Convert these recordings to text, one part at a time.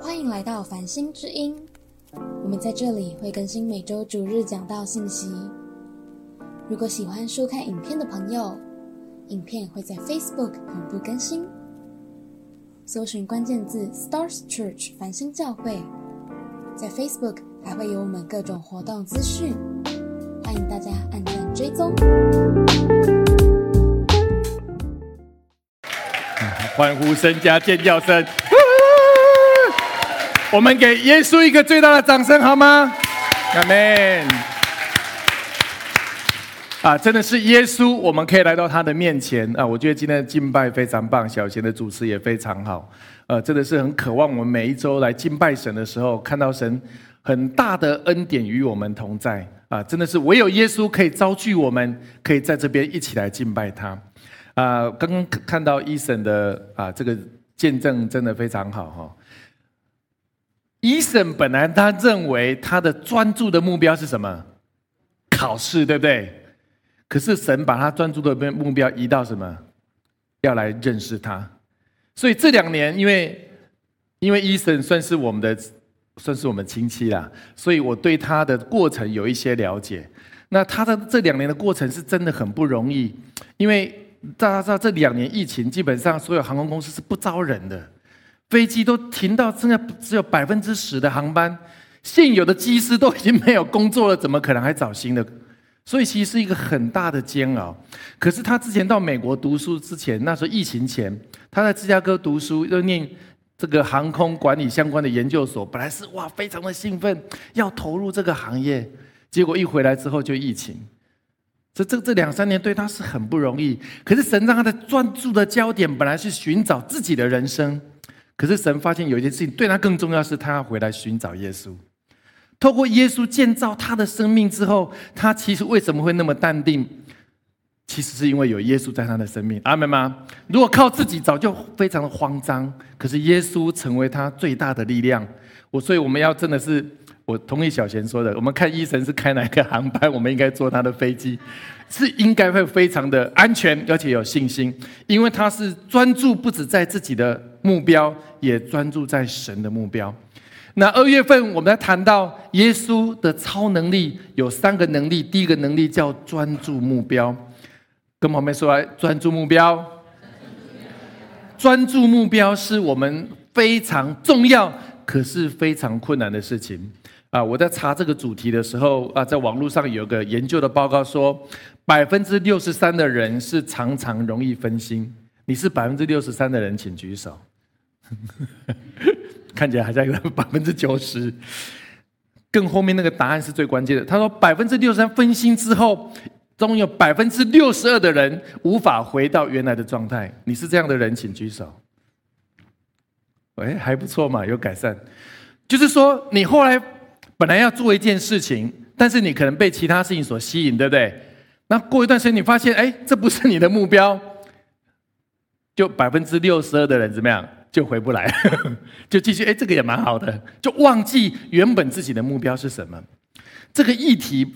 欢迎来到繁星之音，我们在这里会更新每周主日讲道信息。如果喜欢收看影片的朋友，影片会在 Facebook 同步更新，搜寻关键字 Stars Church 繁星教会，在 Facebook 还会有我们各种活动资讯，欢迎大家按赞追踪。欢呼声加尖叫声，我们给耶稣一个最大的掌声好吗？阿门。啊，真的是耶稣，我们可以来到他的面前啊！我觉得今天的敬拜非常棒，小贤的主持也非常好，呃，真的是很渴望我们每一周来敬拜神的时候，看到神很大的恩典与我们同在啊！真的是唯有耶稣可以招聚我们，可以在这边一起来敬拜他。啊，刚刚看到伊森的啊这个见证真的非常好哈。伊森本来他认为他的专注的目标是什么？考试，对不对？可是神把他专注的目标移到什么？要来认识他。所以这两年，因为因为伊森算是我们的算是我们亲戚啦，所以我对他的过程有一些了解。那他的这两年的过程是真的很不容易，因为大家知道这两年疫情，基本上所有航空公司是不招人的，飞机都停到现在只有百分之十的航班，现有的机师都已经没有工作了，怎么可能还找新的？所以其实是一个很大的煎熬。可是他之前到美国读书之前，那时候疫情前，他在芝加哥读书，又念这个航空管理相关的研究所，本来是哇非常的兴奋，要投入这个行业。结果一回来之后就疫情，这这这两三年对他是很不容易。可是神让他的专注的焦点本来是寻找自己的人生，可是神发现有一件事情对他更重要，是他要回来寻找耶稣。透过耶稣建造他的生命之后，他其实为什么会那么淡定？其实是因为有耶稣在他的生命。阿门吗？如果靠自己，早就非常的慌张。可是耶稣成为他最大的力量。我所以我们要真的是，我同意小贤说的，我们看医生是开哪个航班，我们应该坐他的飞机，是应该会非常的安全，而且有信心，因为他是专注不止在自己的目标，也专注在神的目标。那二月份我们在谈到耶稣的超能力有三个能力，第一个能力叫专注目标，跟旁边说来专注目标。专注目标是我们非常重要，可是非常困难的事情啊！我在查这个主题的时候啊，在网络上有个研究的报告说，百分之六十三的人是常常容易分心。你是百分之六十三的人，请举手。看起来好像有百分之九十，更后面那个答案是最关键的。他说，百分之六十三分心之后，总有百分之六十二的人无法回到原来的状态。你是这样的人，请举手。哎，还不错嘛，有改善。就是说，你后来本来要做一件事情，但是你可能被其他事情所吸引，对不对？那过一段时间，你发现，哎，这不是你的目标，就百分之六十二的人怎么样？就回不来，就继续哎，这个也蛮好的，就忘记原本自己的目标是什么。这个议题，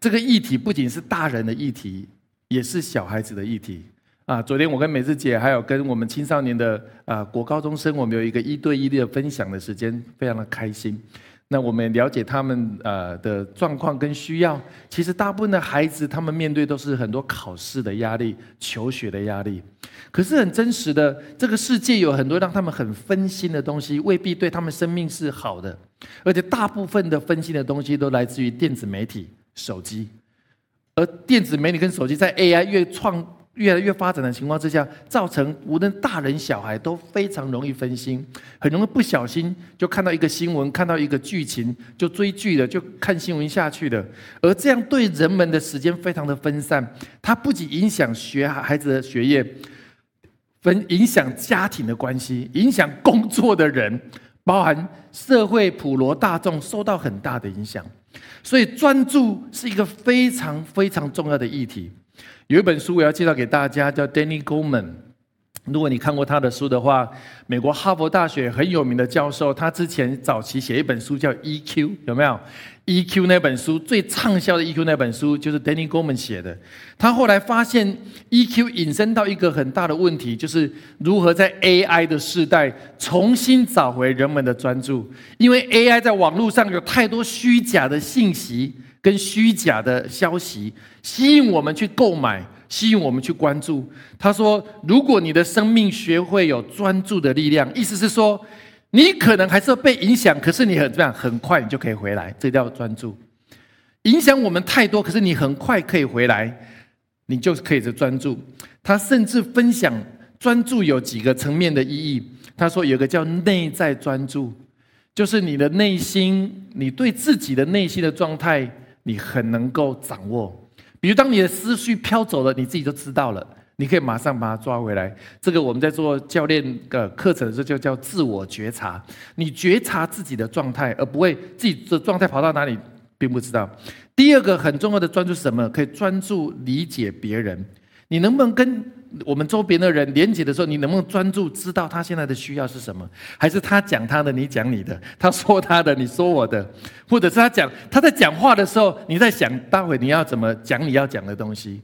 这个议题不仅是大人的议题，也是小孩子的议题啊。昨天我跟美智姐还有跟我们青少年的啊国高中生，我们有一个一对一的分享的时间，非常的开心。那我们了解他们呃的状况跟需要，其实大部分的孩子他们面对都是很多考试的压力、求学的压力。可是很真实的，这个世界有很多让他们很分心的东西，未必对他们生命是好的。而且大部分的分心的东西都来自于电子媒体、手机，而电子媒体跟手机在 AI 越创。越来越发展的情况之下，造成无论大人小孩都非常容易分心，很容易不小心就看到一个新闻，看到一个剧情就追剧了，就看新闻下去了。而这样对人们的时间非常的分散，它不仅影响学孩子的学业，分影响家庭的关系，影响工作的人，包含社会普罗大众受到很大的影响。所以专注是一个非常非常重要的议题。有一本书我要介绍给大家，叫 Danny Goleman，如果你看过他的书的话，美国哈佛大学很有名的教授，他之前早期写一本书叫《EQ》，有没有？EQ 那本书最畅销的 EQ 那本书就是 Danny Goleman 写的。他后来发现 EQ 引申到一个很大的问题，就是如何在 AI 的时代重新找回人们的专注，因为 AI 在网络上有太多虚假的信息跟虚假的消息，吸引我们去购买。吸引我们去关注。他说：“如果你的生命学会有专注的力量，意思是说，你可能还是要被影响，可是你很这样，很快你就可以回来。这叫专注。影响我们太多，可是你很快可以回来，你就是可以是专注。他甚至分享专注有几个层面的意义。他说有个叫内在专注，就是你的内心，你对自己的内心的状态，你很能够掌握。”比如，当你的思绪飘走了，你自己就知道了，你可以马上把它抓回来。这个我们在做教练的课程的时候，就叫自我觉察。你觉察自己的状态，而不会自己的状态跑到哪里并不知道。第二个很重要的专注是什么？可以专注理解别人。你能不能跟我们周边的人连接的时候，你能不能专注知道他现在的需要是什么？还是他讲他的，你讲你的；他说他的，你说我的；或者是他讲他在讲话的时候，你在想待会你要怎么讲你要讲的东西？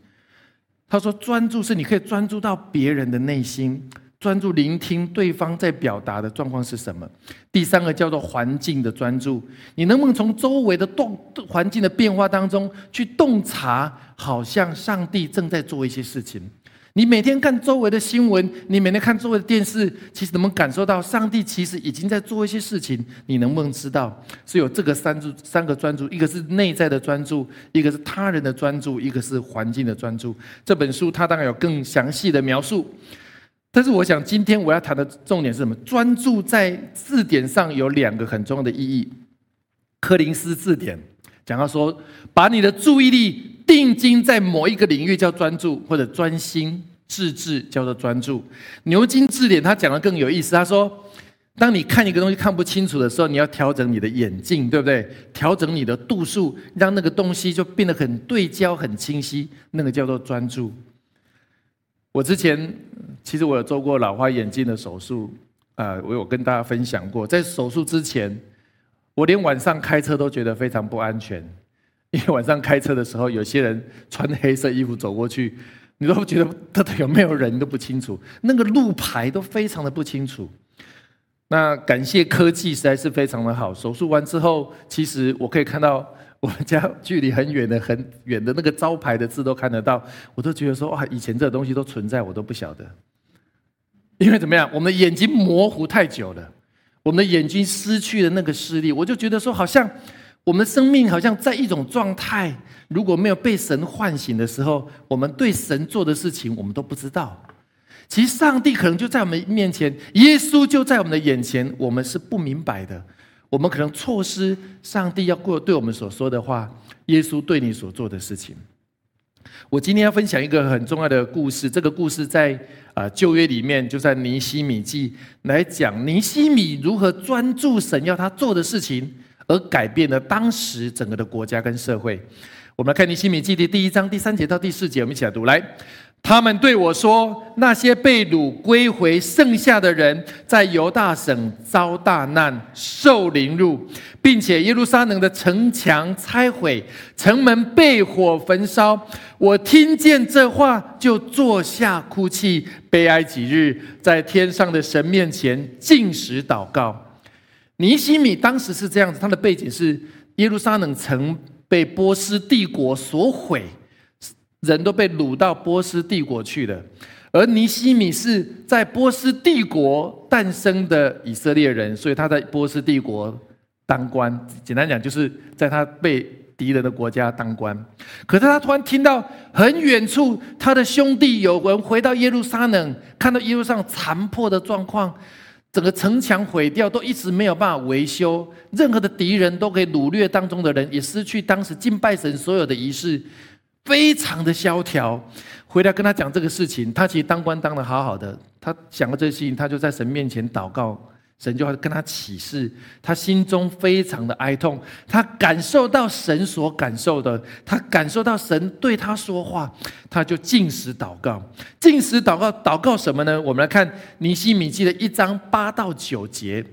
他说，专注是你可以专注到别人的内心。专注聆听对方在表达的状况是什么？第三个叫做环境的专注，你能不能从周围的动环境的变化当中去洞察，好像上帝正在做一些事情？你每天看周围的新闻，你每天看周围的电视，其实能不能感受到上帝其实已经在做一些事情？你能不能知道？是有这个三注三个专注，一个是内在的专注，一个是他人的专注，一个是环境的专注。这本书它当然有更详细的描述。但是我想，今天我要谈的重点是什么？专注在字典上有两个很重要的意义。柯林斯字典讲到说，把你的注意力定睛在某一个领域叫专注，或者专心致志叫做专注。牛津字典他讲的更有意思，他说，当你看一个东西看不清楚的时候，你要调整你的眼镜，对不对？调整你的度数，让那个东西就变得很对焦、很清晰，那个叫做专注。我之前其实我有做过老花眼镜的手术，啊，我有跟大家分享过。在手术之前，我连晚上开车都觉得非常不安全，因为晚上开车的时候，有些人穿黑色衣服走过去，你都觉得到底有没有人都不清楚，那个路牌都非常的不清楚。那感谢科技实在是非常的好，手术完之后，其实我可以看到。我们家距离很远的、很远的那个招牌的字都看得到，我都觉得说哇，以前这东西都存在，我都不晓得。因为怎么样，我们的眼睛模糊太久了，我们的眼睛失去了那个视力，我就觉得说，好像我们的生命好像在一种状态，如果没有被神唤醒的时候，我们对神做的事情，我们都不知道。其实上帝可能就在我们面前，耶稣就在我们的眼前，我们是不明白的。我们可能错失上帝要过对我们所说的话，耶稣对你所做的事情。我今天要分享一个很重要的故事，这个故事在啊旧约里面，就在尼西米记来讲尼西米如何专注神要他做的事情，而改变了当时整个的国家跟社会。我们来看尼西米记的第一章第三节到第四节，我们一起来读来。他们对我说：“那些被掳归回剩下的人，在犹大省遭大难，受凌辱，并且耶路撒冷的城墙拆毁，城门被火焚烧。我听见这话，就坐下哭泣，悲哀几日，在天上的神面前进食祷告。”尼西米当时是这样子，他的背景是耶路撒冷城被波斯帝国所毁。人都被掳到波斯帝国去了，而尼西米是在波斯帝国诞生的以色列人，所以他在波斯帝国当官。简单讲，就是在他被敌人的国家当官。可是他突然听到很远处，他的兄弟有人回到耶路撒冷，看到耶路上残破的状况，整个城墙毁掉，都一直没有办法维修。任何的敌人都可以掳掠当中的人，也失去当时敬拜神所有的仪式。非常的萧条，回来跟他讲这个事情，他其实当官当的好好的，他想到这个事情，他就在神面前祷告，神就要跟他启示，他心中非常的哀痛，他感受到神所感受的，他感受到神对他说话，他就进食祷告。进食祷告，祷告什么呢？我们来看尼西米记的一章八到九节。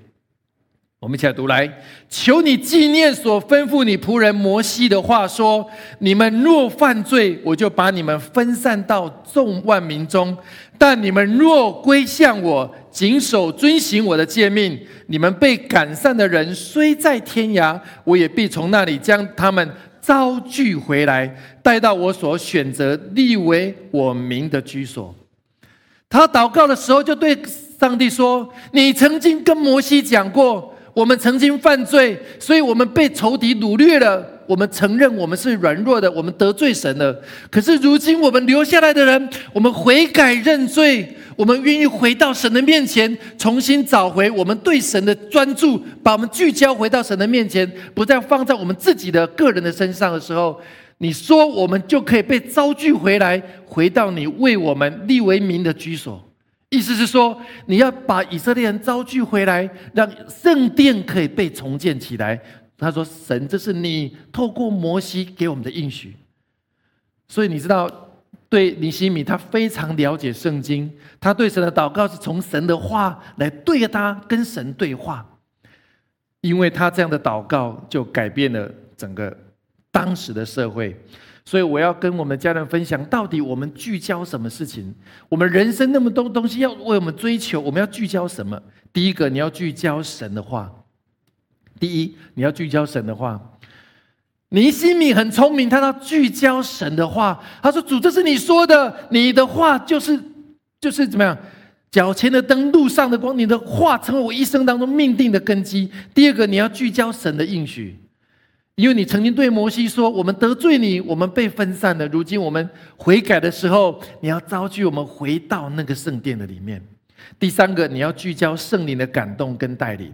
我们一起来读来，求你纪念所吩咐你仆人摩西的话，说：你们若犯罪，我就把你们分散到众万民中；但你们若归向我，谨守遵行我的诫命，你们被赶散的人虽在天涯，我也必从那里将他们招聚回来，带到我所选择立为我名的居所。他祷告的时候，就对上帝说：你曾经跟摩西讲过。我们曾经犯罪，所以我们被仇敌掳掠了。我们承认我们是软弱的，我们得罪神了。可是如今我们留下来的人，我们悔改认罪，我们愿意回到神的面前，重新找回我们对神的专注，把我们聚焦回到神的面前，不再放在我们自己的个人的身上的时候，你说我们就可以被招聚回来，回到你为我们立为名的居所。意思是说，你要把以色列人招聚回来，让圣殿可以被重建起来。他说：“神，这是你透过摩西给我们的应许。”所以你知道，对尼西米，他非常了解圣经，他对神的祷告是从神的话来对他跟神对话，因为他这样的祷告就改变了整个当时的社会。所以我要跟我们家人分享，到底我们聚焦什么事情？我们人生那么多东西要为我们追求，我们要聚焦什么？第一个，你要聚焦神的话。第一，你要聚焦神的话。尼西米很聪明，他要聚焦神的话。他说：“主，这是你说的，你的话就是就是怎么样？脚前的灯，路上的光。你的话成为我一生当中命定的根基。”第二个，你要聚焦神的应许。因为你曾经对摩西说：“我们得罪你，我们被分散了。如今我们悔改的时候，你要召集我们回到那个圣殿的里面。”第三个，你要聚焦圣灵的感动跟带领。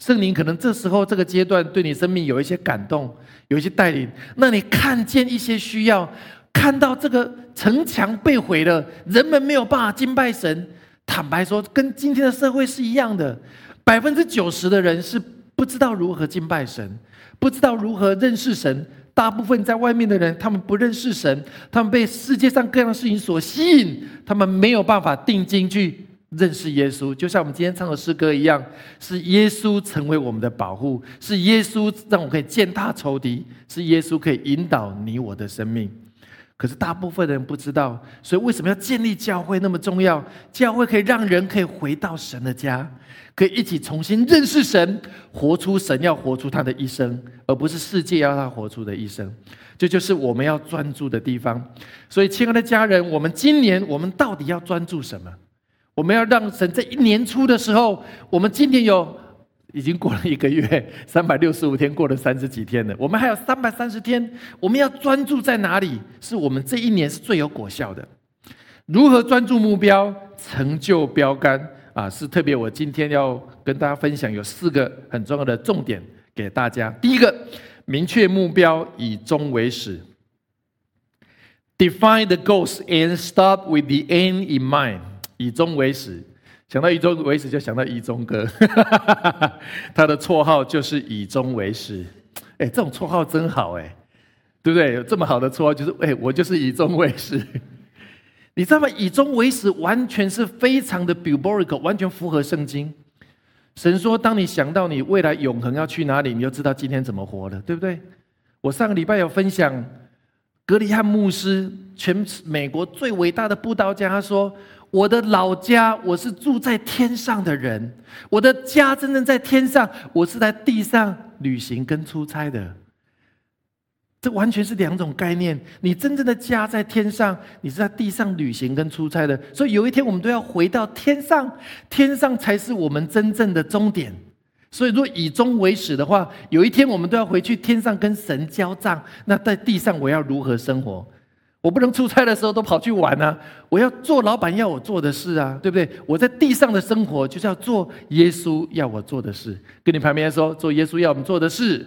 圣灵可能这时候这个阶段对你生命有一些感动，有一些带领。那你看见一些需要，看到这个城墙被毁了，人们没有办法敬拜神。坦白说，跟今天的社会是一样的，百分之九十的人是不知道如何敬拜神。不知道如何认识神，大部分在外面的人，他们不认识神，他们被世界上各样的事情所吸引，他们没有办法定睛去认识耶稣。就像我们今天唱的诗歌一样，是耶稣成为我们的保护，是耶稣让我可以践踏仇敌，是耶稣可以引导你我的生命。可是大部分人不知道，所以为什么要建立教会那么重要？教会可以让人可以回到神的家。可以一起重新认识神，活出神要活出他的一生，而不是世界要他活出的一生。这就是我们要专注的地方。所以，亲爱的家人，我们今年我们到底要专注什么？我们要让神在一年初的时候，我们今年有已经过了一个月，三百六十五天过了三十几天了，我们还有三百三十天，我们要专注在哪里？是我们这一年是最有果效的。如何专注目标，成就标杆？啊，是特别，我今天要跟大家分享有四个很重要的重点给大家。第一个，明确目标，以终为始。Define the goals and start with the end in mind。以终为始，想到以终为始就想到以终哥，他的绰号就是以终为始。哎，这种绰号真好哎，对不对？有这么好的绰号，就是哎，我就是以终为始。你知道吗？以终为始，完全是非常的 biblical，完全符合圣经。神说：“当你想到你未来永恒要去哪里，你就知道今天怎么活了，对不对？”我上个礼拜有分享，格里汉牧师，全美国最伟大的布道家，他说：“我的老家，我是住在天上的人，我的家真正在天上，我是在地上旅行跟出差的。”这完全是两种概念。你真正的家在天上，你是在地上旅行跟出差的。所以有一天我们都要回到天上，天上才是我们真正的终点。所以若以终为始的话，有一天我们都要回去天上跟神交账。那在地上我要如何生活？我不能出差的时候都跑去玩啊！我要做老板要我做的事啊，对不对？我在地上的生活就是要做耶稣要我做的事。跟你旁边说，做耶稣要我们做的事。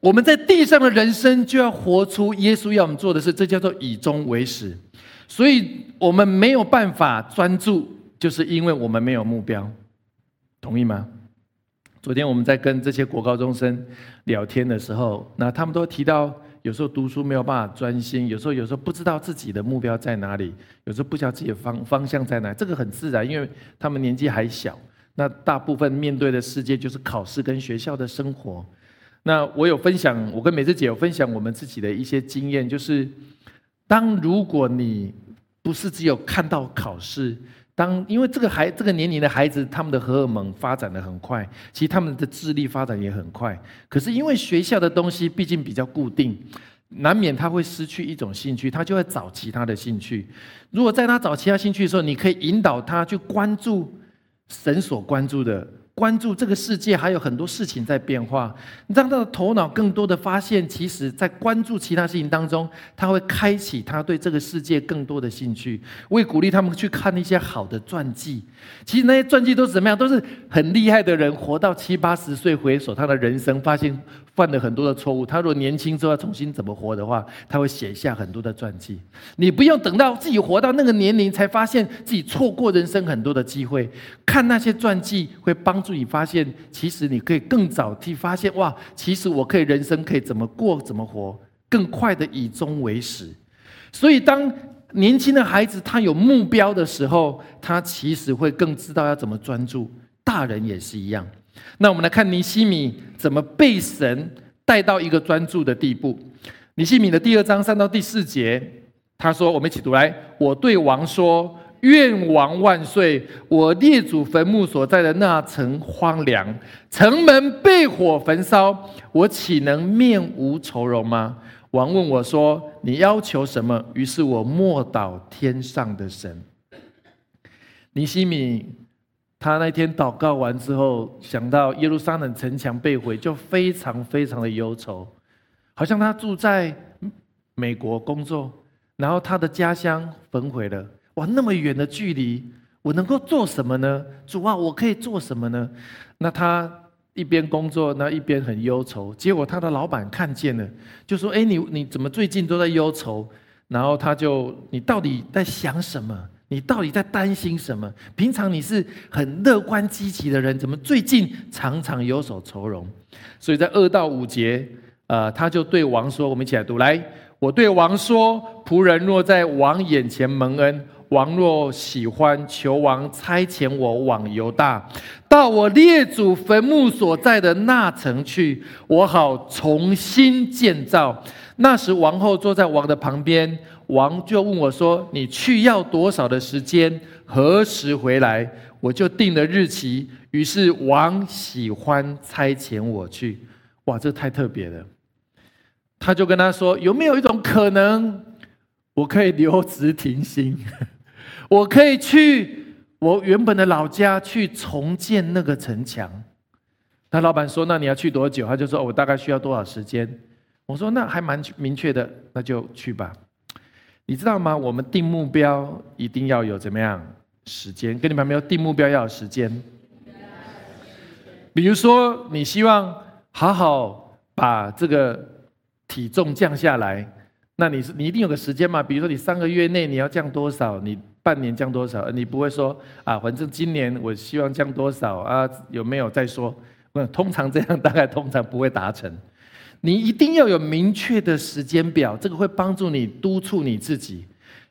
我们在地上的人生就要活出耶稣要我们做的事，这叫做以终为始。所以，我们没有办法专注，就是因为我们没有目标，同意吗？昨天我们在跟这些国高中生聊天的时候，那他们都提到，有时候读书没有办法专心，有时候有时候不知道自己的目标在哪里，有时候不知道自己的方方向在哪，这个很自然，因为他们年纪还小。那大部分面对的世界就是考试跟学校的生活。那我有分享，我跟美智姐有分享我们自己的一些经验，就是当如果你不是只有看到考试。当因为这个孩这个年龄的孩子，他们的荷尔蒙发展的很快，其实他们的智力发展也很快。可是因为学校的东西毕竟比较固定，难免他会失去一种兴趣，他就会找其他的兴趣。如果在他找其他兴趣的时候，你可以引导他去关注神所关注的。关注这个世界，还有很多事情在变化，让他的头脑更多的发现，其实在关注其他事情当中，他会开启他对这个世界更多的兴趣。我也鼓励他们去看一些好的传记，其实那些传记都是怎么样？都是很厉害的人，活到七八十岁回首他的人生，发现。犯了很多的错误。他如果年轻之后要重新怎么活的话，他会写下很多的传记。你不用等到自己活到那个年龄才发现自己错过人生很多的机会。看那些传记会帮助你发现，其实你可以更早去发现哇，其实我可以人生可以怎么过怎么活，更快的以终为始。所以当年轻的孩子他有目标的时候，他其实会更知道要怎么专注。大人也是一样。那我们来看尼西米怎么被神带到一个专注的地步。尼西米的第二章三到第四节，他说：“我们一起读来。我对王说：愿王万岁！我列祖坟墓所在的那城荒凉，城门被火焚烧，我岂能面无愁容吗？”王问我说：“你要求什么？”于是我默祷天上的神。尼西米。他那天祷告完之后，想到耶路撒冷城墙被毁，就非常非常的忧愁，好像他住在美国工作，然后他的家乡焚毁了，哇，那么远的距离，我能够做什么呢？主啊，我可以做什么呢？那他一边工作，那一边很忧愁。结果他的老板看见了，就说：“哎，你你怎么最近都在忧愁？”然后他就：“你到底在想什么？”你到底在担心什么？平常你是很乐观积极的人，怎么最近常常有所愁容？所以在二到五节，呃，他就对王说：“我们一起来读，来，我对王说，仆人若在王眼前蒙恩，王若喜欢，求王差遣我往犹大，到我列祖坟墓所在的那城去，我好重新建造。那时王后坐在王的旁边。”王就问我说：“你去要多少的时间？何时回来？”我就定了日期。于是王喜欢差遣我去。哇，这太特别了！他就跟他说：“有没有一种可能，我可以留职停薪，我可以去我原本的老家去重建那个城墙？”他老板说：“那你要去多久？”他就说：“我大概需要多少时间？”我说：“那还蛮明确的，那就去吧。”你知道吗？我们定目标一定要有怎么样时间？跟你们没有定目标要有时间。比如说，你希望好好把这个体重降下来，那你是你一定有个时间嘛？比如说，你三个月内你要降多少？你半年降多少？你不会说啊，反正今年我希望降多少啊？有没有再说？通常这样大概通常不会达成。你一定要有明确的时间表，这个会帮助你督促你自己。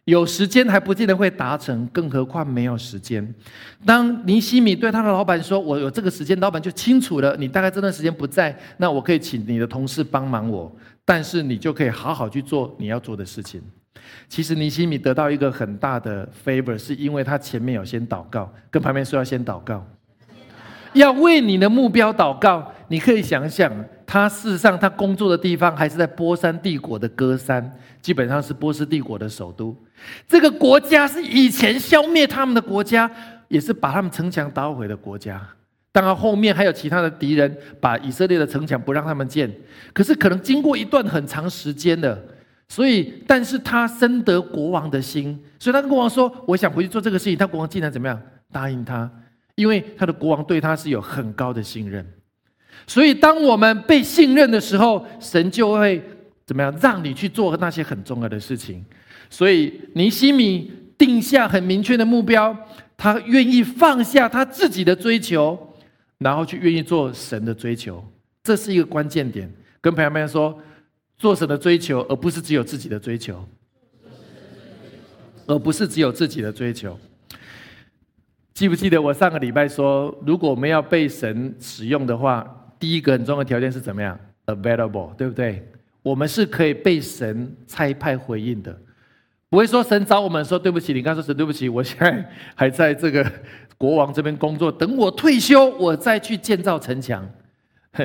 有时间还不见得会达成，更何况没有时间。当尼西米对他的老板说：“我有这个时间”，老板就清楚了。你大概这段时间不在，那我可以请你的同事帮忙我，但是你就可以好好去做你要做的事情。其实尼西米得到一个很大的 favor，是因为他前面有先祷告，跟旁边说要先祷告，要为你的目标祷告。你可以想想。他事实上，他工作的地方还是在波山帝国的歌山，基本上是波斯帝国的首都。这个国家是以前消灭他们的国家，也是把他们城墙捣毁的国家。当然，后面还有其他的敌人把以色列的城墙不让他们建。可是，可能经过一段很长时间的，所以，但是他深得国王的心，所以他跟国王说：“我想回去做这个事情。”他国王竟然怎么样答应他？因为他的国王对他是有很高的信任。所以，当我们被信任的时候，神就会怎么样？让你去做那些很重要的事情。所以，尼西米。定下很明确的目标，他愿意放下他自己的追求，然后去愿意做神的追求，这是一个关键点。跟朋友们说，做神的追求，而不是只有自己的追求，而不是只有自己的追求。记不记得我上个礼拜说，如果我们要被神使用的话，第一个很重要的条件是怎么样？Available，对不对？我们是可以被神差派回应的。不会说神找我们说对不起，你刚说神对不起，我现在还在这个国王这边工作，等我退休，我再去建造城墙。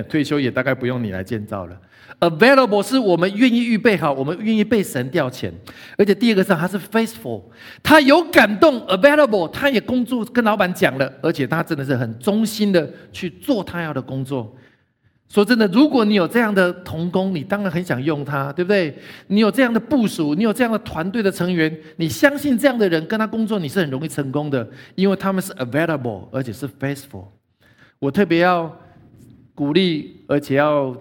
退休也大概不用你来建造了。Available 是我们愿意预备好，我们愿意被神调遣，而且第二个是他是 faithful，他有感动。Available，他也工作跟老板讲了，而且他真的是很忠心的去做他要的工作。说真的，如果你有这样的童工，你当然很想用他，对不对？你有这样的部署，你有这样的团队的成员，你相信这样的人跟他工作，你是很容易成功的，因为他们是 available，而且是 faithful。我特别要鼓励，而且要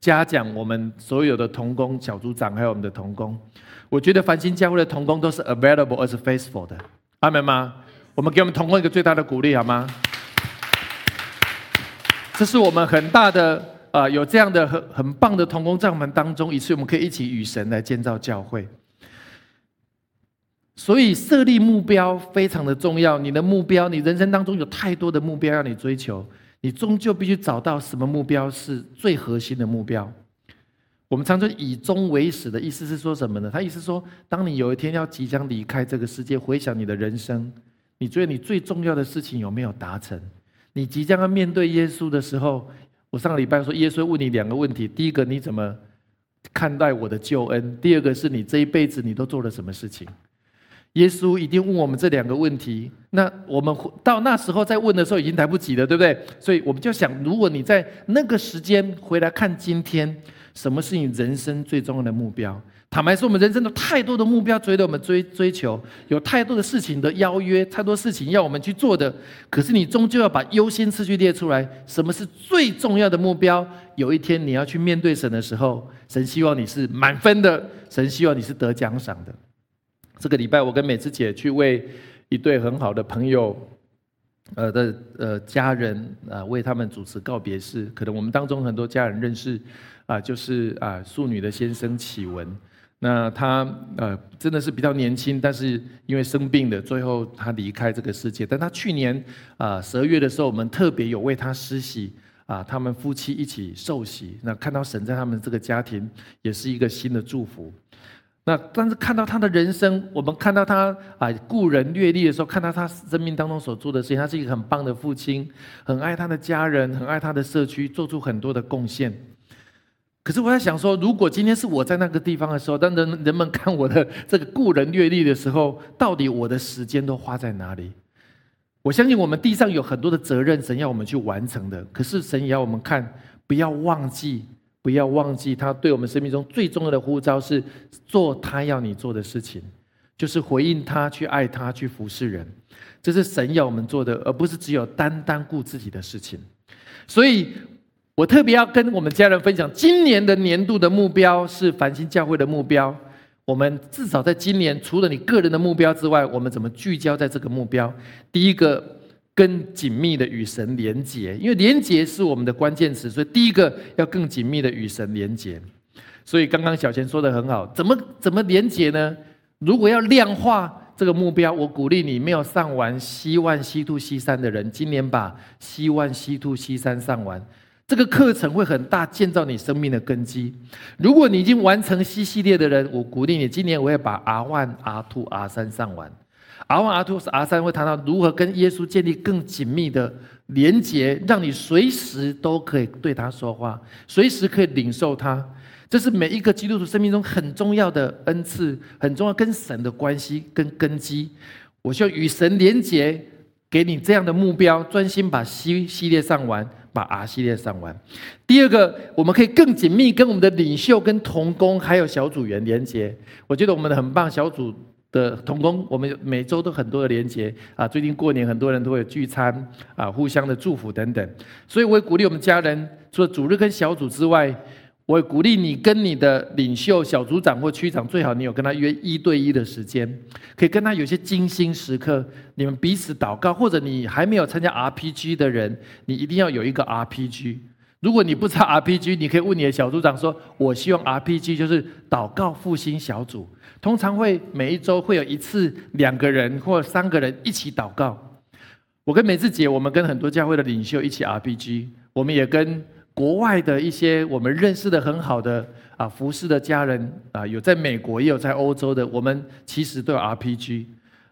嘉奖我们所有的童工小组长，还有我们的童工。我觉得繁星教会的童工都是 available，而是 faithful 的。阿门吗？我们给我们童工一个最大的鼓励，好吗？这是我们很大的啊，有这样的很很棒的同工在我们当中，以次我们可以一起与神来建造教会。所以设立目标非常的重要。你的目标，你人生当中有太多的目标要你追求，你终究必须找到什么目标是最核心的目标。我们常说以终为始的意思是说什么呢？他意思说，当你有一天要即将离开这个世界，回想你的人生，你觉得你最重要的事情有没有达成？你即将要面对耶稣的时候，我上个礼拜说，耶稣问你两个问题：第一个，你怎么看待我的救恩；第二个，是你这一辈子你都做了什么事情？耶稣一定问我们这两个问题。那我们到那时候再问的时候，已经来不及了，对不对？所以我们就想，如果你在那个时间回来看今天，什么是你人生最重要的目标？坦白说，我们人生有太多的目标追着我们追追求，有太多的事情的邀约，太多事情要我们去做的。可是你终究要把优先次序列出来，什么是最重要的目标？有一天你要去面对神的时候，神希望你是满分的，神希望你是得奖赏的。这个礼拜，我跟美智姐去为一对很好的朋友，呃的呃家人啊，为他们主持告别式。可能我们当中很多家人认识啊，就是啊淑女的先生启文。那他呃真的是比较年轻，但是因为生病的，最后他离开这个世界。但他去年啊十二月的时候，我们特别有为他施洗啊，他们夫妻一起受洗。那看到神在他们这个家庭，也是一个新的祝福。那但是看到他的人生，我们看到他啊故人阅历的时候，看到他生命当中所做的事情，他是一个很棒的父亲，很爱他的家人，很爱他的社区，做出很多的贡献。可是我在想说，如果今天是我在那个地方的时候，当人人们看我的这个故人阅历的时候，到底我的时间都花在哪里？我相信我们地上有很多的责任，神要我们去完成的。可是神也要我们看，不要忘记，不要忘记他对我们生命中最重要的呼召是做他要你做的事情，就是回应他，去爱他，去服侍人。这是神要我们做的，而不是只有单单顾自己的事情。所以。我特别要跟我们家人分享，今年的年度的目标是繁星教会的目标。我们至少在今年，除了你个人的目标之外，我们怎么聚焦在这个目标？第一个，更紧密的与神连结，因为连结是我们的关键词，所以第一个要更紧密的与神连结。所以刚刚小钱说的很好，怎么怎么连结呢？如果要量化这个目标，我鼓励你没有上完西万西兔西三的人，今年把西万西兔西三上完。这个课程会很大，建造你生命的根基。如果你已经完成 C 系列的人，我鼓励你，今年我会把 R One、R Two、R 三上完。R One、R Two 是、R 三会谈到如何跟耶稣建立更紧密的连结，让你随时都可以对他说话，随时可以领受他。这是每一个基督徒生命中很重要的恩赐，很重要跟神的关系跟根基。我需要与神连结，给你这样的目标，专心把 C 系列上完。把 R 系列上完。第二个，我们可以更紧密跟我们的领袖、跟同工还有小组员连接。我觉得我们的很棒，小组的同工，我们每周都很多的连接啊。最近过年，很多人都会有聚餐啊，互相的祝福等等。所以，我也鼓励我们家人，除了主日跟小组之外，我鼓励你跟你的领袖、小组长或区长，最好你有跟他约一对一的时间，可以跟他有些精心时刻，你们彼此祷告。或者你还没有参加 RPG 的人，你一定要有一个 RPG。如果你不知道 RPG，你可以问你的小组长说：“我希望 RPG 就是祷告复兴小组，通常会每一周会有一次两个人或三个人一起祷告。”我跟美智姐，我们跟很多教会的领袖一起 RPG，我们也跟。国外的一些我们认识的很好的啊服饰的家人啊，有在美国也有在欧洲的，我们其实都有 RPG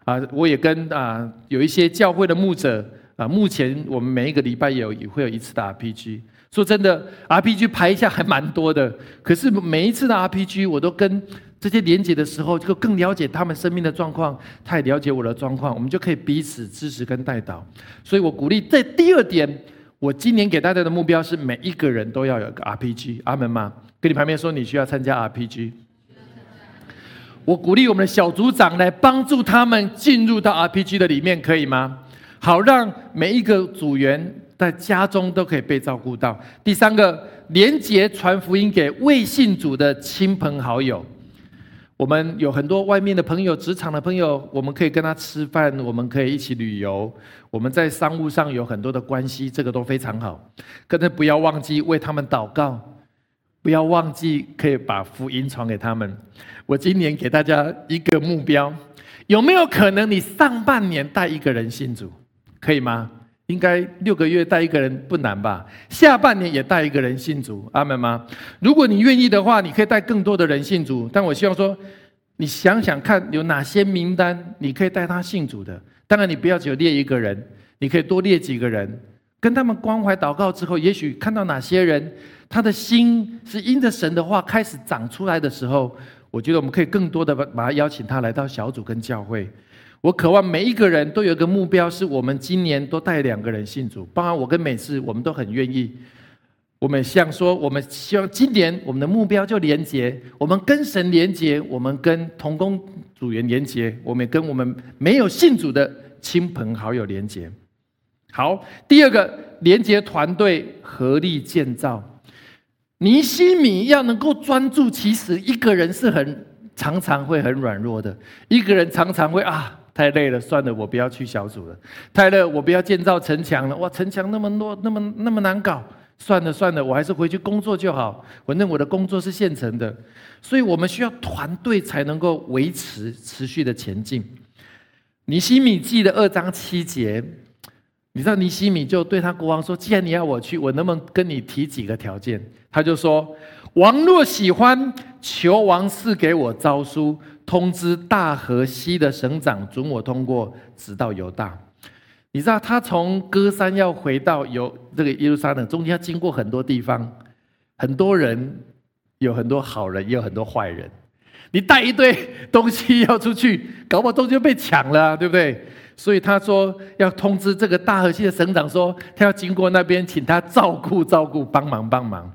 啊。我也跟啊有一些教会的牧者啊，目前我们每一个礼拜有也会有一次的 RPG。说真的，RPG 排一下还蛮多的，可是每一次的 RPG 我都跟这些连接的时候，就更了解他们生命的状况，他也了解我的状况，我们就可以彼此支持跟带导。所以我鼓励在第二点。我今年给大家的目标是每一个人都要有个 RPG，阿门吗？跟你旁边说你需要参加 RPG。我鼓励我们的小组长来帮助他们进入到 RPG 的里面，可以吗？好，让每一个组员在家中都可以被照顾到。第三个，连接传福音给未信主的亲朋好友。我们有很多外面的朋友、职场的朋友，我们可以跟他吃饭，我们可以一起旅游，我们在商务上有很多的关系，这个都非常好。可是不要忘记为他们祷告，不要忘记可以把福音传给他们。我今年给大家一个目标，有没有可能你上半年带一个人信主，可以吗？应该六个月带一个人不难吧？下半年也带一个人信主，阿门吗？如果你愿意的话，你可以带更多的人信主。但我希望说，你想想看，有哪些名单你可以带他信主的？当然，你不要只有列一个人，你可以多列几个人，跟他们关怀祷告之后，也许看到哪些人他的心是因着神的话开始长出来的时候，我觉得我们可以更多的把把他邀请他来到小组跟教会。我渴望每一个人都有一个目标，是我们今年都带两个人信主。包含我跟美智，我们都很愿意。我们像说，我们希望今年我们的目标就连接，我们跟神连接，我们跟同工组员连接，我们跟我们没有信主的亲朋好友连接。好，第二个连接团队合力建造。尼西米要能够专注，其实一个人是很常常会很软弱的，一个人常常会啊。太累了，算了，我不要去小组了。太累，我不要建造城墙了。哇，城墙那么多，那么那么难搞。算了算了，我还是回去工作就好。反正我的工作是现成的，所以我们需要团队才能够维持持续的前进。尼西米记的二章七节，你知道尼西米就对他国王说：“既然你要我去，我能不能跟你提几个条件？”他就说：“王若喜欢，求王赐给我诏书。”通知大河西的省长准我通过，直到犹大。你知道他从歌山要回到犹这个耶路撒冷，中间要经过很多地方，很多人，有很多好人，也有很多坏人。你带一堆东西要出去，搞不好东西就被抢了，对不对？所以他说要通知这个大河西的省长，说他要经过那边，请他照顾照顾，帮忙帮忙，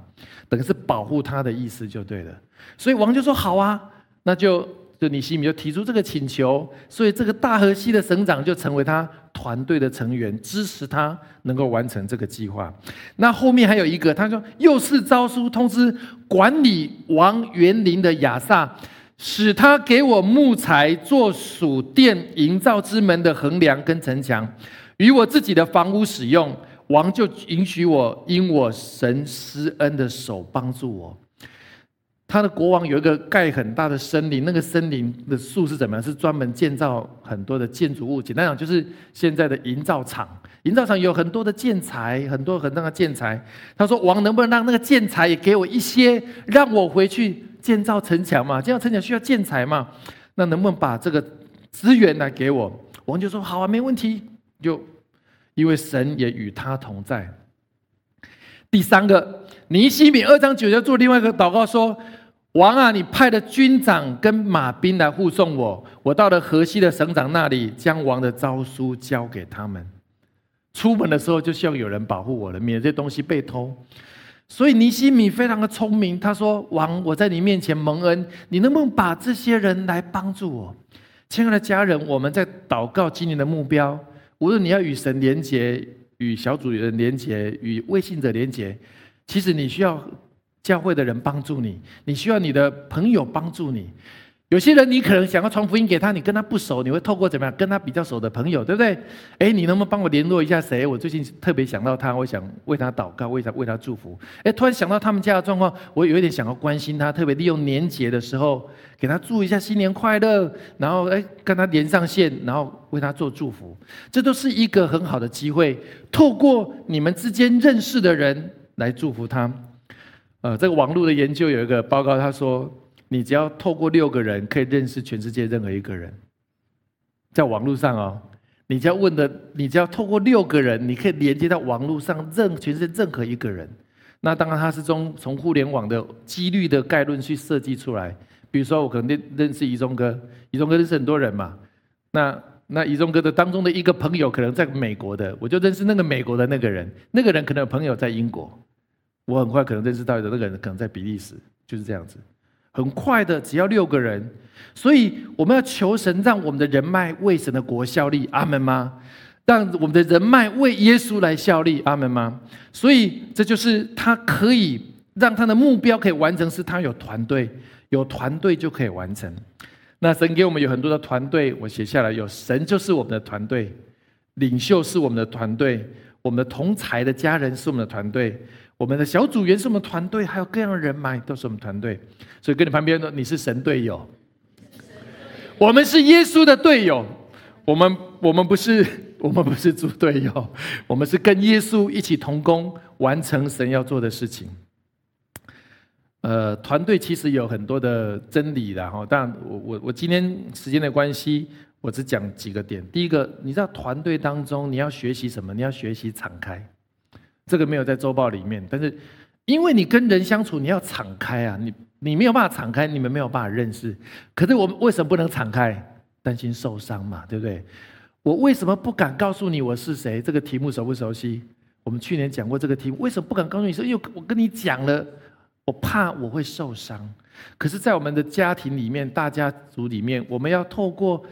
等于是保护他的意思就对了。所以王就说好啊，那就。就尼西米就提出这个请求，所以这个大河西的省长就成为他团队的成员，支持他能够完成这个计划。那后面还有一个，他说又是诏书通知管理王园林的亚萨，使他给我木材做属殿营造之门的横梁跟城墙，与我自己的房屋使用。王就允许我因我神施恩的手帮助我。他的国王有一个盖很大的森林，那个森林的树是怎么样？是专门建造很多的建筑物。简单讲，就是现在的营造厂。营造厂有很多的建材，很多很多的建材。他说：“王能不能让那个建材也给我一些，让我回去建造城墙嘛？建造城墙需要建材嘛？那能不能把这个资源来给我？”王就说：“好啊，没问题。”就因为神也与他同在。第三个，尼西米二章九节做另外一个祷告说。王啊，你派的军长跟马兵来护送我。我到了河西的省长那里，将王的诏书交给他们。出门的时候就希望有人保护我了，免得这东西被偷。所以尼西米非常的聪明，他说：“王，我在你面前蒙恩，你能不能把这些人来帮助我？”亲爱的家人，我们在祷告今年的目标，无论你要与神连结、与小组人连结、与未信者连结，其实你需要。教会的人帮助你，你需要你的朋友帮助你。有些人你可能想要传福音给他，你跟他不熟，你会透过怎么样跟他比较熟的朋友，对不对？哎，你能不能帮我联络一下谁？我最近特别想到他，我想为他祷告，为他为他祝福。哎，突然想到他们家的状况，我有一点想要关心他，特别利用年节的时候给他祝一下新年快乐，然后哎跟他连上线，然后为他做祝福，这都是一个很好的机会。透过你们之间认识的人来祝福他。呃，这个网络的研究有一个报告，他说。你只要透过六个人，可以认识全世界任何一个人，在网络上哦，你只要问的，你只要透过六个人，你可以连接到网络上任全世界任何一个人。那当然，他是从从互联网的几率的概论去设计出来。比如说，我可能认认识宜中哥，宜中哥认识很多人嘛。那那宜中哥的当中的一个朋友可能在美国的，我就认识那个美国的那个人。那个人可能有朋友在英国，我很快可能认识到的那个人可能在比利时，就是这样子。很快的，只要六个人，所以我们要求神让我们的人脉为神的国效力，阿门吗？让我们的人脉为耶稣来效力，阿门吗？所以这就是他可以让他的目标可以完成，是他有团队，有团队就可以完成。那神给我们有很多的团队，我写下来，有神就是我们的团队，领袖是我们的团队，我们的同才的家人是我们的团队。我们的小组员是我们团队，还有各样的人脉都是我们团队，所以跟你旁边说你是神队友，我们是耶稣的队友，我们我们不是我们不是猪队友，我们是跟耶稣一起同工，完成神要做的事情。呃，团队其实有很多的真理的哈，但我我我今天时间的关系，我只讲几个点。第一个，你知道团队当中你要学习什么？你要学习敞开。这个没有在周报里面，但是因为你跟人相处，你要敞开啊，你你没有办法敞开，你们没有办法认识。可是我们为什么不能敞开？担心受伤嘛，对不对？我为什么不敢告诉你我是谁？这个题目熟不熟悉？我们去年讲过这个题目，为什么不敢告诉你？说因为我跟你讲了，我怕我会受伤。可是，在我们的家庭里面，大家族里面，我们要透过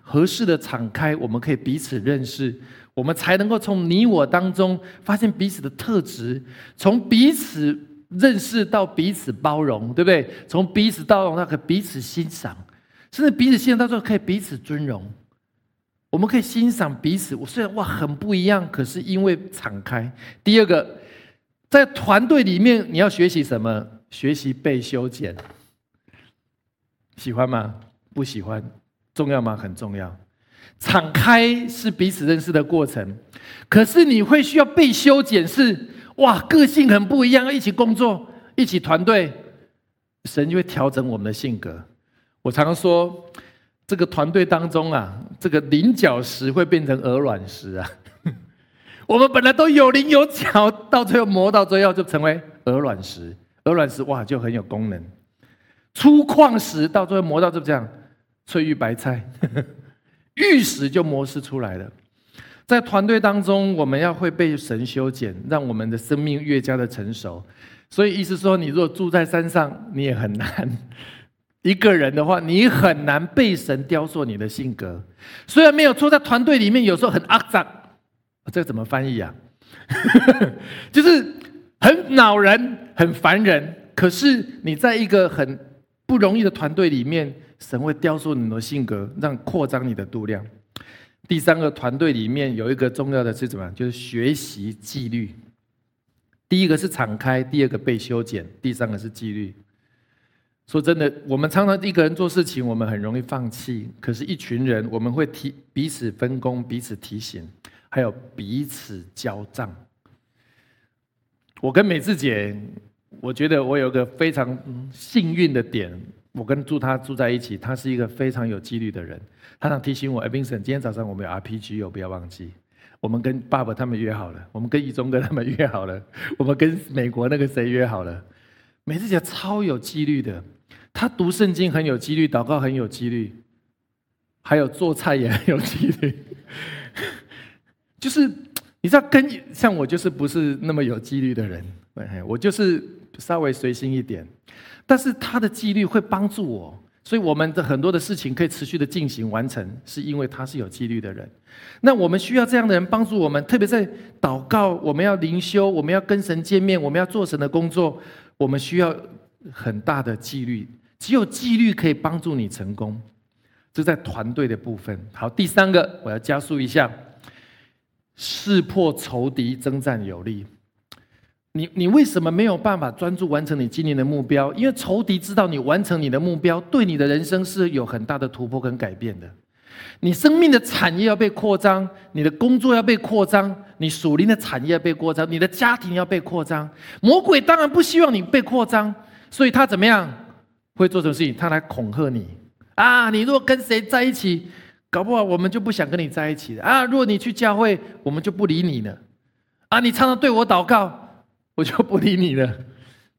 合适的敞开，我们可以彼此认识。我们才能够从你我当中发现彼此的特质，从彼此认识到彼此包容，对不对？从彼此包容到可彼此欣赏，甚至彼此欣赏到最后可以彼此尊荣。我们可以欣赏彼此，我虽然哇很不一样，可是因为敞开。第二个，在团队里面你要学习什么？学习被修剪。喜欢吗？不喜欢？重要吗？很重要。敞开是彼此认识的过程，可是你会需要被修剪，是哇，个性很不一样，一起工作，一起团队，神就会调整我们的性格。我常常说，这个团队当中啊，这个菱角石会变成鹅卵石啊。我们本来都有棱有角，到最后磨到最后就成为鹅卵石。鹅卵石哇，就很有功能。粗矿石到最后磨到就这样，翠玉白菜。玉石就模式出来了，在团队当中，我们要会被神修剪，让我们的生命越加的成熟。所以意思说，你如果住在山上，你也很难一个人的话，你很难被神雕塑你的性格。虽然没有错，在团队里面有时候很肮脏，这怎么翻译啊？就是很恼人、很烦人。可是你在一个很不容易的团队里面。神会雕塑你的性格，让扩张你的度量。第三个团队里面有一个重要的是什么？就是学习纪律。第一个是敞开，第二个被修剪，第三个是纪律。说真的，我们常常一个人做事情，我们很容易放弃。可是，一群人，我们会提彼此分工，彼此提醒，还有彼此交账。我跟美智姐，我觉得我有个非常幸运的点。我跟住他住在一起，他是一个非常有纪律的人。他常提醒我：“哎，Vincent，今天早上我们有 RPG 哦，不要忘记。我们跟爸爸他们约好了，我们跟一中哥他们约好了，我们跟美国那个谁约好了。每次讲超有纪律的，他读圣经很有纪律，祷告很有纪律，还有做菜也很有纪律。就是你知道，跟像我就是不是那么有纪律的人，我就是稍微随心一点。”但是他的纪律会帮助我，所以我们的很多的事情可以持续的进行完成，是因为他是有纪律的人。那我们需要这样的人帮助我们，特别在祷告，我们要灵修，我们要跟神见面，我们要做神的工作，我们需要很大的纪律，只有纪律可以帮助你成功。这在团队的部分。好，第三个我要加速一下，识破仇敌，征战有力。你你为什么没有办法专注完成你今年的目标？因为仇敌知道你完成你的目标，对你的人生是有很大的突破跟改变的。你生命的产业要被扩张，你的工作要被扩张，你属灵的产业要被扩张，你的家庭要被扩张。魔鬼当然不希望你被扩张，所以他怎么样会做什么事情？他来恐吓你啊！你如果跟谁在一起，搞不好我们就不想跟你在一起了啊！如果你去教会，我们就不理你了啊！你常常对我祷告。我就不理你了。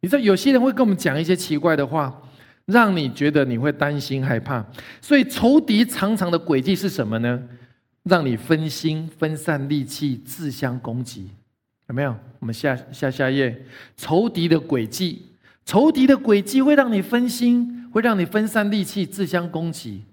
你知道有些人会跟我们讲一些奇怪的话，让你觉得你会担心害怕。所以仇敌常常的诡计是什么呢？让你分心、分散力气、自相攻击。有没有？我们下下下一页。仇敌的诡计，仇敌的诡计会让你分心，会让你分散力气、自相攻击，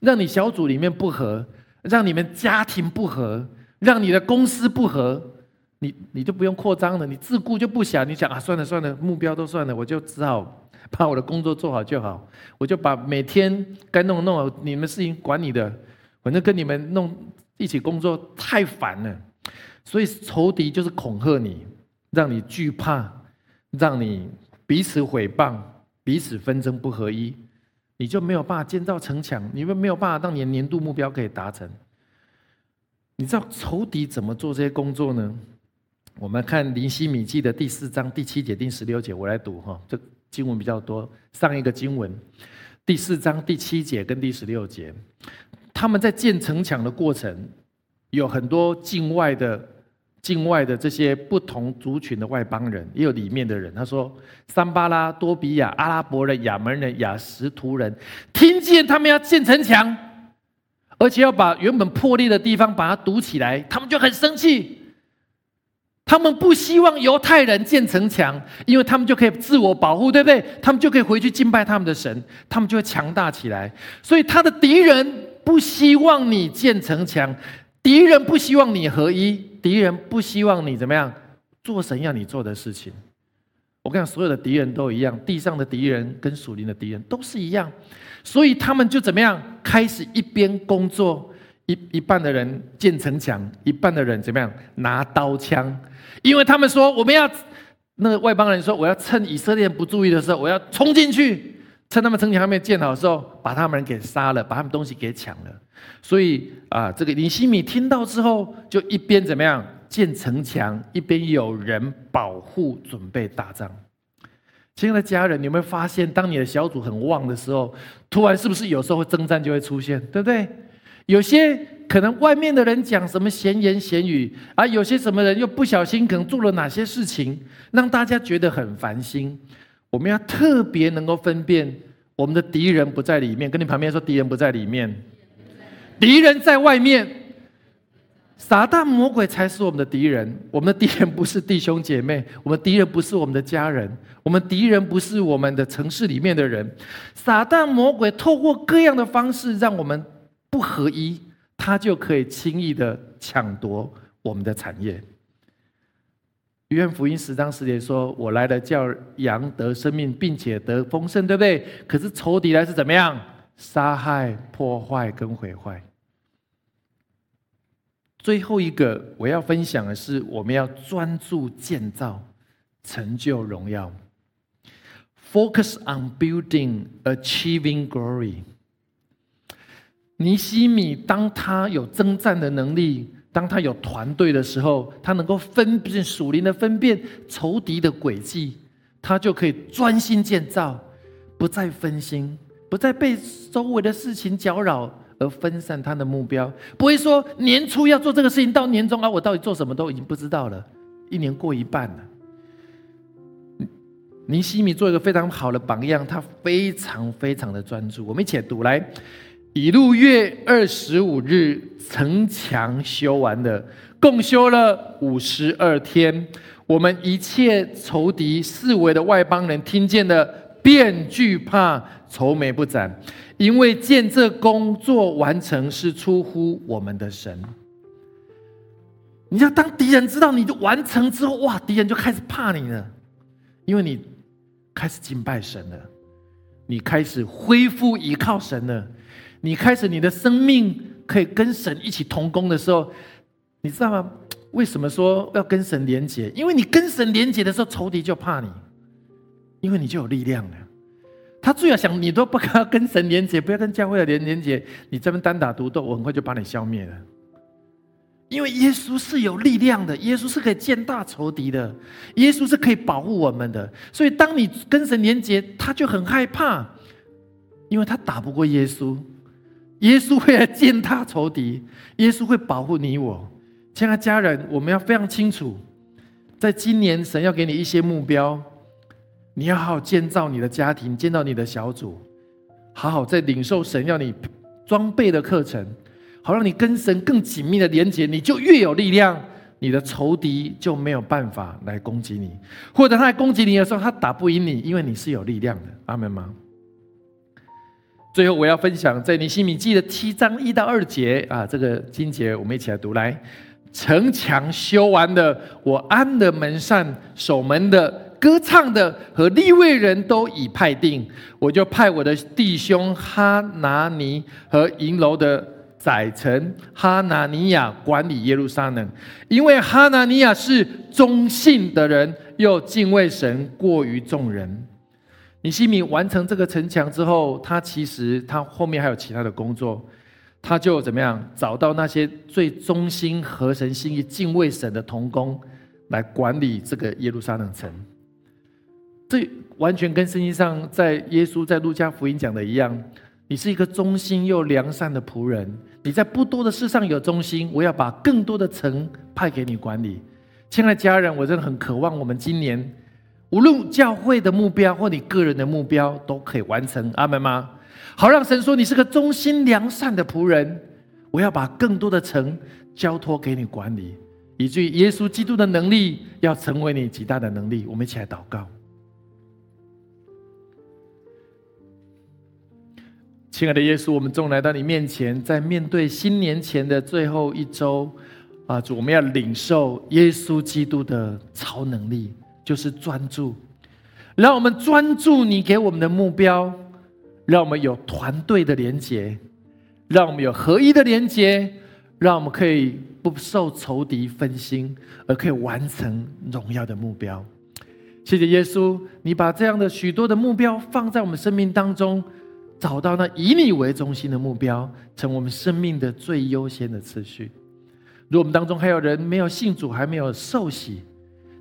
让你小组里面不和，让你们家庭不和，让你的公司不和。你你就不用扩张了，你自顾就不想，你想啊，算了算了，目标都算了，我就只好把我的工作做好就好，我就把每天该弄弄好，你们事情管你的，反正跟你们弄一起工作太烦了，所以仇敌就是恐吓你，让你惧怕，让你彼此毁谤，彼此纷争不合一，你就没有办法建造城墙，你们没有办法让你的年度目标可以达成。你知道仇敌怎么做这些工作呢？我们看《灵犀米记》的第四章第七节、第十六节，我来读哈。这经文比较多，上一个经文第四章第七节跟第十六节，他们在建城墙的过程，有很多境外的、境外的这些不同族群的外邦人，也有里面的人。他说：“桑巴拉、多比亚、阿拉伯人、亚门人、亚什图人，听见他们要建城墙，而且要把原本破裂的地方把它堵起来，他们就很生气。”他们不希望犹太人建城墙，因为他们就可以自我保护，对不对？他们就可以回去敬拜他们的神，他们就会强大起来。所以他的敌人不希望你建城墙，敌人不希望你合一，敌人不希望你怎么样做神要你做的事情。我跟你讲，所有的敌人都一样，地上的敌人跟属灵的敌人都是一样，所以他们就怎么样开始一边工作，一一半的人建城墙，一半的人怎么样拿刀枪。因为他们说我们要，那个外邦人说我要趁以色列人不注意的时候，我要冲进去，趁他们城墙还没建好的时候，把他们人给杀了，把他们东西给抢了。所以啊，这个尼西米听到之后，就一边怎么样建城墙，一边有人保护，准备打仗。亲爱的家人，你有没有发现，当你的小组很旺的时候，突然是不是有时候会征战就会出现，对不对？有些可能外面的人讲什么闲言闲语，而有些什么人又不小心可能做了哪些事情，让大家觉得很烦心。我们要特别能够分辨，我们的敌人不在里面。跟你旁边说，敌人不在里面，敌人在外面。撒旦魔鬼才是我们的敌人，我们的敌人不是弟兄姐妹，我们敌人不是我们的家人，我们敌人不是我们的城市里面的人。撒旦魔鬼透过各样的方式，让我们。不合一，他就可以轻易的抢夺我们的产业。约翰福音十章十节说：“我来了，叫羊得生命，并且得丰盛，对不对？”可是仇敌来是怎么样？杀害、破坏跟毁坏。最后一个我要分享的是，我们要专注建造，成就荣耀。Focus on building, achieving glory. 尼西米，当他有征战的能力，当他有团队的时候，他能够分辨属灵的分辨仇敌的轨迹，他就可以专心建造，不再分心，不再被周围的事情搅扰而分散他的目标。不会说年初要做这个事情，到年终啊，我到底做什么都已经不知道了，一年过一半了。尼西米做一个非常好的榜样，他非常非常的专注。我们一起读来。以路月二十五日，城墙修完了，共修了五十二天。我们一切仇敌四围的外邦人听见了，便惧怕，愁眉不展，因为见这工作完成是出乎我们的神。你要当敌人知道你就完成之后，哇，敌人就开始怕你了，因为你开始敬拜神了，你开始恢复依靠神了，你开始你的生命可以跟神一起同工的时候，你知道吗？为什么说要跟神连结？因为你跟神连结的时候，仇敌就怕你，因为你就有力量了。他最好想你都不要跟神连结，不要跟教会的连连结，你这边单打独斗，我很快就把你消灭了。因为耶稣是有力量的，耶稣是可以践大仇敌的，耶稣是可以保护我们的。所以当你跟神连结，他就很害怕，因为他打不过耶稣，耶稣会来践踏仇敌，耶稣会保护你我。亲爱的家人，我们要非常清楚，在今年神要给你一些目标。你要好好建造你的家庭，建造你的小组，好好在领受神要你装备的课程，好让你跟神更紧密的连接，你就越有力量，你的仇敌就没有办法来攻击你，或者他来攻击你的时候，他打不赢你，因为你是有力量的。阿门吗？最后我要分享在尼西米记的七章一到二节啊，这个经节我们一起来读来。城墙修完了，我安的门扇守门的。歌唱的和立位人都已派定，我就派我的弟兄哈拿尼和银楼的宰臣哈拿尼亚管理耶路撒冷，因为哈拿尼亚是忠信的人，又敬畏神过于众人。尼西米完成这个城墙之后，他其实他后面还有其他的工作，他就怎么样找到那些最忠心合神心意、敬畏神的童工来管理这个耶路撒冷城。这完全跟圣经上在耶稣在路加福音讲的一样，你是一个忠心又良善的仆人，你在不多的事上有忠心，我要把更多的城派给你管理。亲爱的家人，我真的很渴望我们今年无论教会的目标或你个人的目标都可以完成，阿门吗？好让神说你是个忠心良善的仆人，我要把更多的城交托给你管理，以至于耶稣基督的能力要成为你极大的能力。我们一起来祷告。亲爱的耶稣，我们终来到你面前，在面对新年前的最后一周，啊，主，我们要领受耶稣基督的超能力，就是专注，让我们专注你给我们的目标，让我们有团队的连结，让我们有合一的连结，让我们可以不受仇敌分心，而可以完成荣耀的目标。谢谢耶稣，你把这样的许多的目标放在我们生命当中。找到那以你为中心的目标，成我们生命的最优先的次序。如果我们当中还有人没有信主，还没有受洗，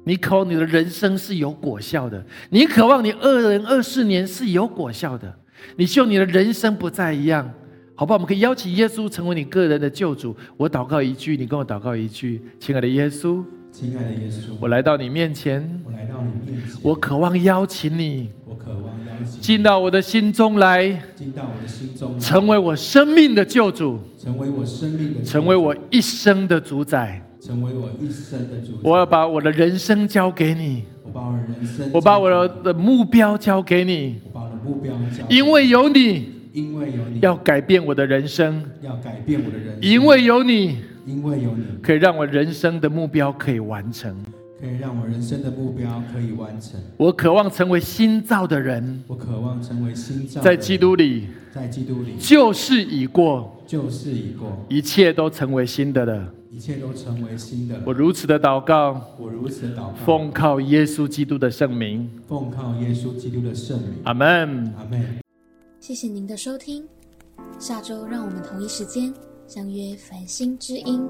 你渴望你的人生是有果效的，你渴望你二零二四年是有果效的，你希望你的人生不再一样，好不好？我们可以邀请耶稣成为你个人的救主。我祷告一句，你跟我祷告一句，亲爱的耶稣。亲爱的耶稣，我来到你面前，我来到你面前，我渴望邀请你，我渴望邀请进到我的心中来，进到我的心中，成为我生命的救主，成为我生命的，成为我一生的主宰，成为我一生的主。我要把我的人生交给你，我把我的人生，我把我的目标交给你，我把我的目标交，因为有你，因为有你，要改变我的人生，要改变我的人生，因为有你。因为有你，可以让我人生的目标可以完成，可以让我人生的目标可以完成。我渴望成为新造的人，我渴望成为新造，在基督里，在基督里，旧事已过，旧事已过，一切都成为新的了，一切都成为新的。我如此的祷告，我如此的祷告，奉靠耶稣基督的圣名，奉靠耶稣基督的圣名。阿门，阿门。谢谢您的收听，下周让我们同一时间。相约繁星之音。